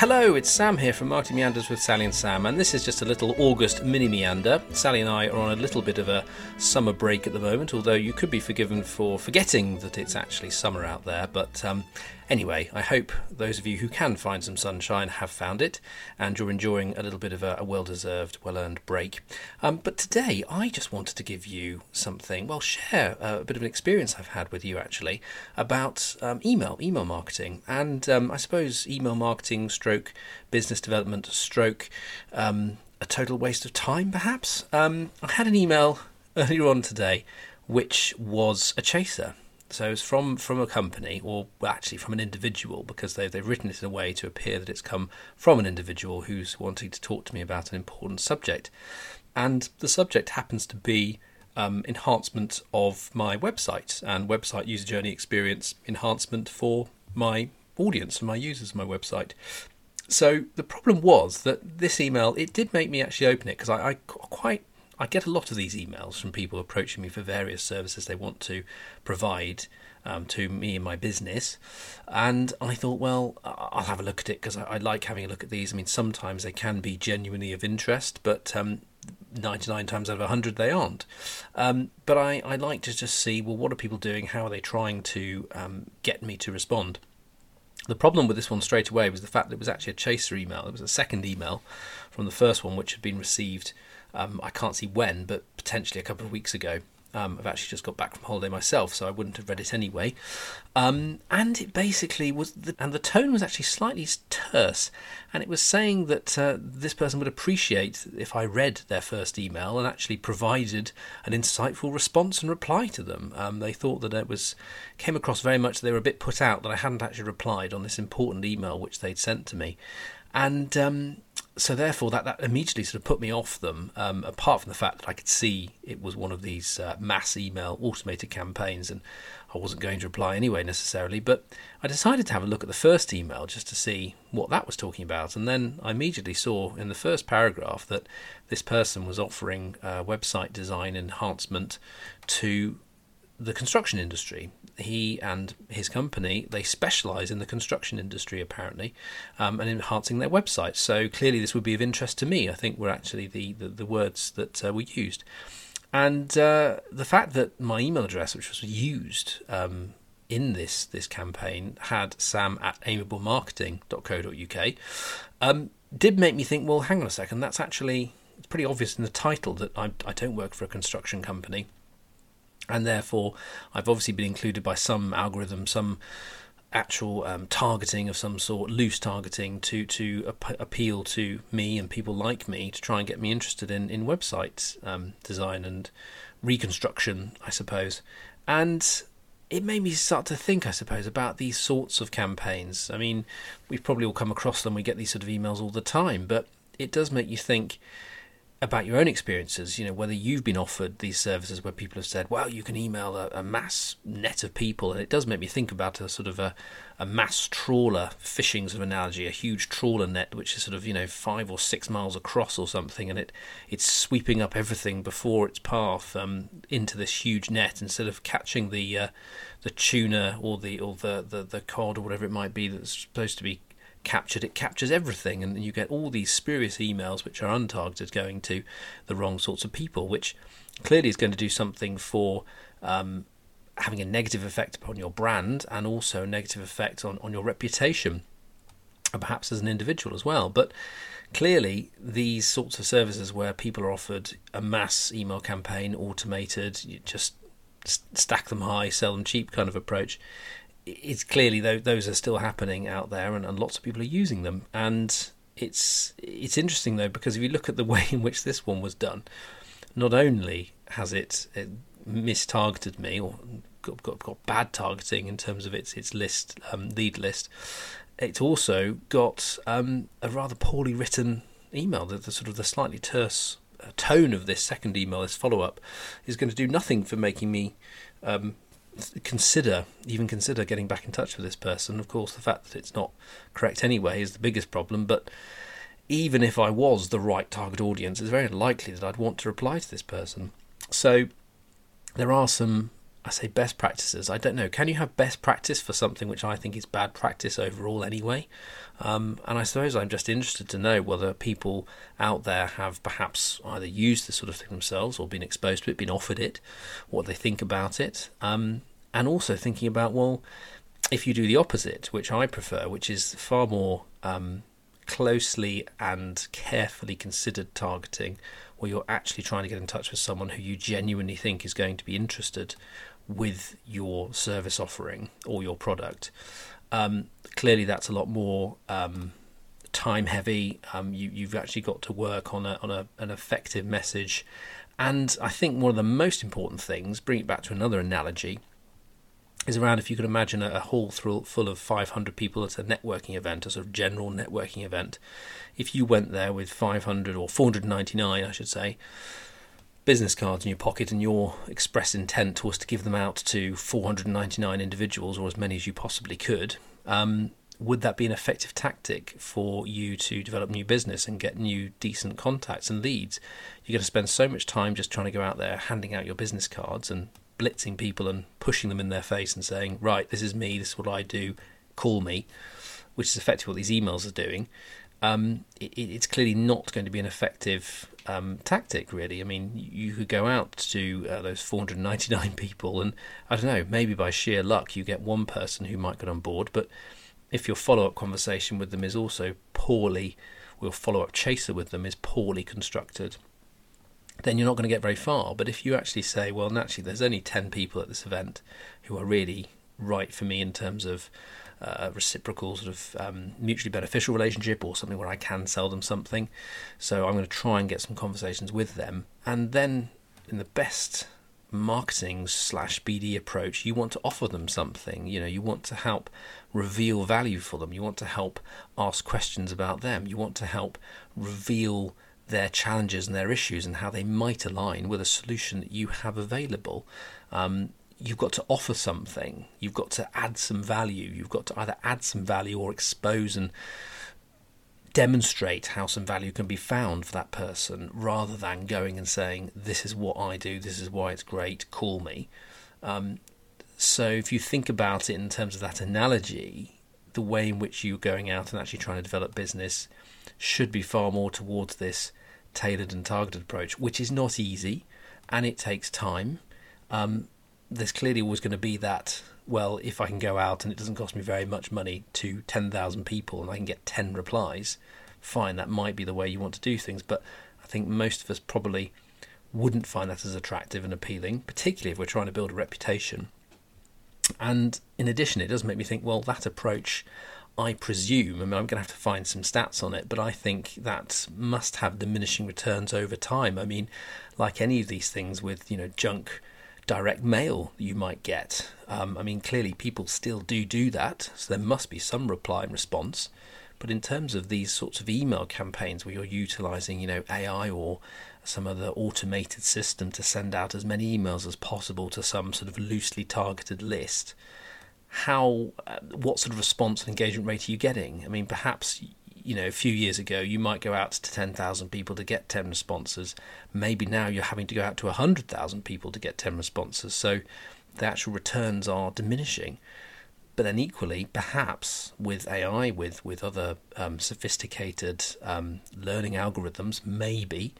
Hello, it's Sam here from Marketing Meanders with Sally and Sam, and this is just a little August mini meander. Sally and I are on a little bit of a summer break at the moment, although you could be forgiven for forgetting that it's actually summer out there. But um, Anyway, I hope those of you who can find some sunshine have found it and you're enjoying a little bit of a, a well deserved, well earned break. Um, but today I just wanted to give you something, well, share a bit of an experience I've had with you actually about um, email, email marketing, and um, I suppose email marketing stroke business development stroke um, a total waste of time perhaps. Um, I had an email earlier on today which was a chaser. So it's from from a company, or actually from an individual, because they they've written it in a way to appear that it's come from an individual who's wanting to talk to me about an important subject, and the subject happens to be um, enhancement of my website and website user journey experience enhancement for my audience, for my users, of my website. So the problem was that this email it did make me actually open it because I, I quite I get a lot of these emails from people approaching me for various services they want to provide um, to me and my business. And I thought, well, I'll have a look at it because I, I, like having a look at these. I mean, sometimes they can be genuinely of interest, but um, 99 times out of 100 they aren't. Um, but I, I like to just see, well, what are people doing? How are they trying to um, get me to respond? The problem with this one straight away was the fact that it was actually a chaser email. It was a second email from the first one, which had been received um, I can't see when, but potentially a couple of weeks ago. Um, I've actually just got back from holiday myself, so I wouldn't have read it anyway. Um, and it basically was, the, and the tone was actually slightly terse, and it was saying that uh, this person would appreciate if I read their first email and actually provided an insightful response and reply to them. Um, they thought that it was came across very much they were a bit put out that I hadn't actually replied on this important email which they'd sent to me, and um, so therefore that, that immediately sort of put me off them um, apart from the fact that i could see it was one of these uh, mass email automated campaigns and i wasn't going to reply anyway necessarily. But i decided to have a look at the first email just to see what that was talking about. And then i immediately saw in the first paragraph that this person was offering uh, website design enhancement to the construction industry. He and his company they specialize in the construction industry apparently um, and enhancing their website. so clearly this would be of interest to me. I think were actually the, the, the words that uh, were used. And uh, the fact that my email address which was used um, in this this campaign had sam at amiablemarketing.co.uk um, did make me think well hang on a second that's actually it's pretty obvious in the title that I, I don't work for a construction company and therefore I've obviously been included by some algorithm, some actual um, targeting of some sort, loose targeting to to ap- appeal to me and people like me to try and get me interested in in website um, design and reconstruction, I suppose, and. It made me start to think, I suppose, about these sorts of campaigns. I mean, we've probably all come across them. We get these sort of emails all the time, but it does make you think about your own experiences, you know, whether you've been offered these services where people have said, well, you can email a, a, mass net of people. And it does make me think about a sort of a, a mass trawler fishing sort of analogy, a huge trawler net, which is sort of, you know, five or six miles across or something. And it, it's sweeping up everything before its path um, into this huge net instead of catching the, uh, the tuna or the, or the, the, the cod or whatever it might be that's supposed to be captured, it captures everything, and you get all these spurious emails which are untargeted going to the wrong sorts of people, which clearly is going to do something for um, having a negative effect upon your brand and also a negative effect on, on your reputation, perhaps as an individual as well. But clearly, these sorts of services where people are offered a mass email campaign, automated, you just stack them high, sell them cheap kind of approach it's clearly those are still happening out there, and, and lots of people are using them. And it's it's interesting though because if you look at the way in which this one was done, not only has it, it mistargeted me or got, got, got bad targeting in terms of its its list um, lead list, it's also got um, a rather poorly written email. The, the, sort of the slightly terse uh, tone of this second email, this follow up, is going to do nothing for making me um, consider even consider getting back in touch with this person. Of course, the fact that it's not correct anyway is the biggest problem. But even if I was the right target audience, it's very likely that I'd want to reply to this person. So there are some, I say, best practices. I don't know. Can you have best practice for something which I think is bad practice overall anyway? Um, and I suppose I'm just interested to know whether people out there have perhaps either used this sort of thing themselves or been exposed to it, been offered it, what they think about it, um, and also thinking about, well, if you do the opposite, which I prefer, which is far more um, closely and carefully considered targeting, where you're actually trying to get in touch with someone who you genuinely think is going to be interested with your service offering or your product. Um, clearly, that's a lot more um, time heavy. Um, you, have actually got to work on a, on a, an effective message, and I think one of the most important things, bring it back to another analogy, is around if you could imagine a, hall full of 500 people at a networking event, a sort of general networking event. If you went there with 500 or 499, I should say, business cards in your pocket and your express intent was to give them out to 499 individuals or as many as you possibly could, um, would that be an effective tactic for you to develop new business and get new decent contacts and leads? You're going to spend so much time just trying to go out there handing out your business cards and blitzing people and pushing them in their face and saying, right, this is me, this is what I do, call me, which is effectively what these emails are doing, um, it, it's clearly not going to be an effective um, tactic, really. I mean, you could go out to uh, those 499 people, and I don't know, maybe by sheer luck you get one person who might get on board, but if your follow up conversation with them is also poorly, or your follow up chaser with them is poorly constructed, then you're not going to get very far. But if you actually say, well, naturally, there's only 10 people at this event who are really right for me in terms of uh, reciprocal sort of um, mutually beneficial relationship or something where I can sell them something. So I'm going to try and get some conversations with them. And then, in the best marketing slash BD approach, you want to offer them something. You know, you want to help reveal value for them. You want to help ask questions about them. You want to help reveal their challenges and their issues and how they might align with a solution that you have available. Um, you've got to offer something. You've got to add some value. You've got to either add some value or expose and demonstrate how some value can be found for that person rather than going and saying, This is what I do, this is why it's great, call me. Um, so if you think about it in terms of that analogy, the way in which you're going out and actually trying to develop business should be far more towards this tailored and targeted approach, which is not easy and it takes time. Um, there's clearly always going to be that. Well, if I can go out and it doesn't cost me very much money to 10,000 people and I can get 10 replies, fine, that might be the way you want to do things. But I think most of us probably wouldn't find that as attractive and appealing, particularly if we're trying to build a reputation. And in addition, it does make me think, well, that approach I presume, I mean, I'm going to have to find some stats on it, but I think that must have diminishing returns over time. I mean, like any of these things with, you know, junk direct mail you might get. Um, I mean, clearly people still do do that, so there must be some reply and response. But in terms of these sorts of email campaigns where you're utilizing, you know, AI or some other automated system to send out as many emails as possible to some sort of loosely targeted list, how uh, what sort of response and engagement rate are you getting? I mean, perhaps you know a few years ago you might go out to 10,000 people to get 10 responses. Maybe now you're having to go out to 100,000 people to get 10 responses. So the actual returns are diminishing. But then equally, perhaps with AI, with with other um, sophisticated um, learning algorithms, maybe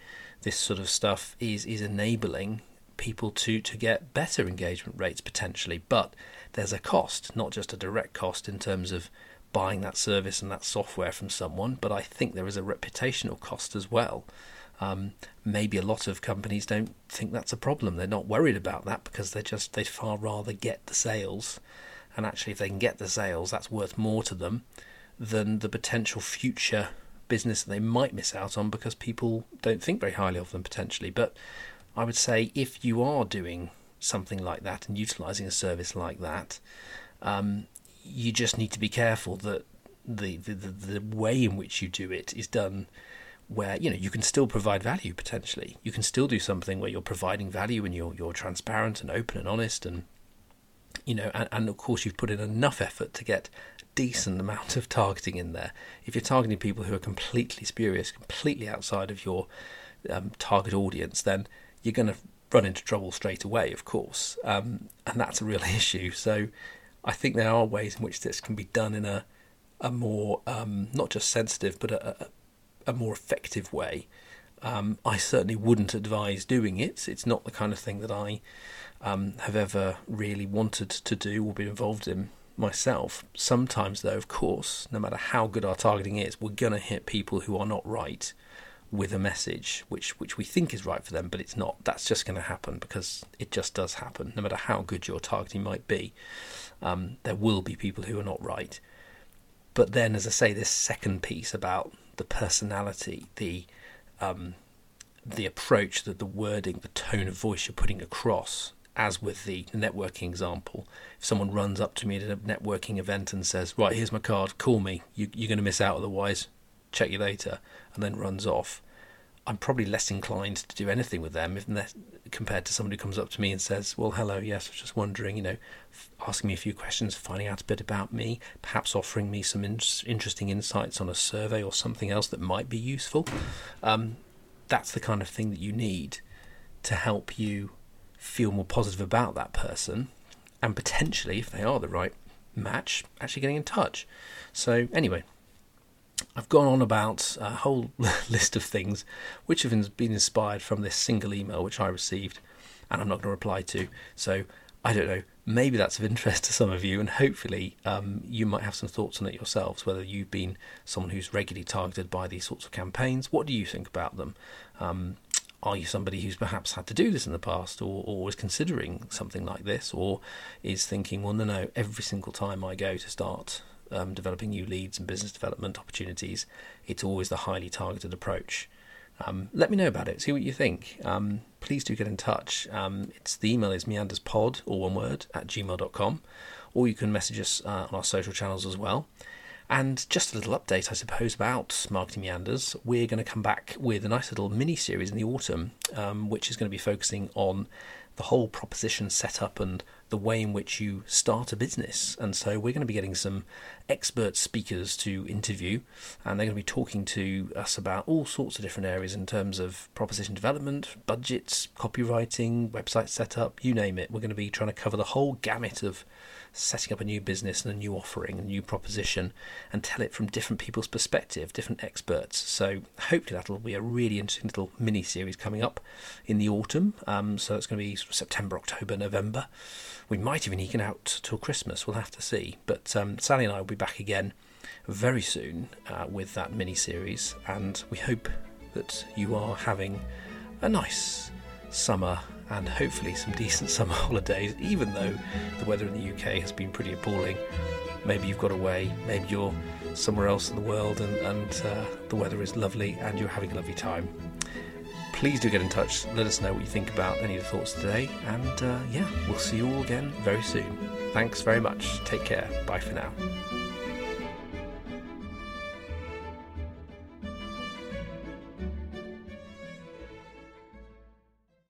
this sort of stuff is is enabling people to to get better engagement rates potentially. But there's a cost, not just a direct cost in terms of buying that service and that software from someone, but I think there is a reputational cost as well. Um, maybe a lot of companies don't think that's a problem. They're not worried about that because they just they'd far rather get the sales, and actually, if they can get the sales, that's worth more to them than the potential future business that they might miss out on because people don't think very highly of them potentially. But I would say if you are doing something like that and utilizing a service like that, um, you just need to be careful that the, the, the way in which you do it is done where you know you can still provide value potentially. You can still do something where you're providing value and you're you're transparent and open and honest and you know, and, and of course you've put in enough effort to get a decent amount of targeting in there. If you're targeting people who are completely spurious, completely outside of your um, target audience, then you're going to run into trouble straight away, of course, um, and that's a real issue. So I think there are ways in which this can be done in a a more um, not just sensitive but a, a, a more effective way. Um, I certainly wouldn't advise doing it. It's not the kind of thing that I um, have ever really wanted to do or been involved in myself. Sometimes, though, of course, no matter how good our targeting is, we're going to hit people who are not right with a message which which we think is right for them, but it's not. That's just going to happen because it just does happen. No matter how good your targeting might be, um, there will be people who are not right. But then, as I say, this second piece about the personality, the um, the approach, the, the wording, the tone of voice you're putting across, as with the networking example, if someone runs up to me at a networking event and says, "Right, here's my card, call me. You, you're going to miss out otherwise. Check you later," and then runs off, I'm probably less inclined to do anything with them if compared to somebody who comes up to me and says, "Well, hello, yes, I was just wondering, you know, asking me a few questions, finding out a bit about me, perhaps offering me some in- interesting insights on a survey or something else that might be useful." Um, that's the kind of thing that you need to help you feel more positive about that person, and potentially, if they are the right match, actually getting in touch. So, anyway, I've gone on about a whole list of things which have been inspired from this single email which I received and I'm not going to reply to. So I don't know. Maybe that's of interest to some of you, and hopefully um, you might have some thoughts on it yourselves. Whether you've been someone who's regularly targeted by these sorts of campaigns, what do you think about them? Um, are you somebody who's perhaps had to do this in the past, or, or is considering something like this, or is thinking, well, no, no, every single time I go to start um, developing new leads and business development opportunities, it's always the highly targeted approach. Um, let me know about it. See what you think. Um, please do get in touch. Um, it's the email is meanderspod, all one word, at gmail.com, or you can message us uh, on our social channels as well. And just a little update, I suppose, about Marketing Meanders. We're going to come back with a nice little mini series in the autumn, um, which is going to be focusing on the whole proposition setup and the way in which you start a business. And so we're going to be getting some expert speakers to interview, and they're going to be talking to us about all sorts of different areas in terms of proposition development, budgets, copywriting, website setup, you name it. We're going to be trying to cover the whole gamut of setting up a new business and a new offering, a new proposition, and tell it from different people's perspective, different experts. So hopefully that'll be a really interesting little mini series coming up in the autumn. Um, so it's going to be sort of September, October, November. We might even eke it out till Christmas. We'll have to see. But um, Sally and I will be back again very soon uh, with that mini series, and we hope that you are having a nice summer and hopefully some decent summer holidays, even though the weather in the UK has been pretty appalling. Maybe you've got away, maybe you're somewhere else in the world and, and uh, the weather is lovely and you're having a lovely time. Please do get in touch, let us know what you think about any of the thoughts today, and uh, yeah, we'll see you all again very soon. Thanks very much. Take care. Bye for now.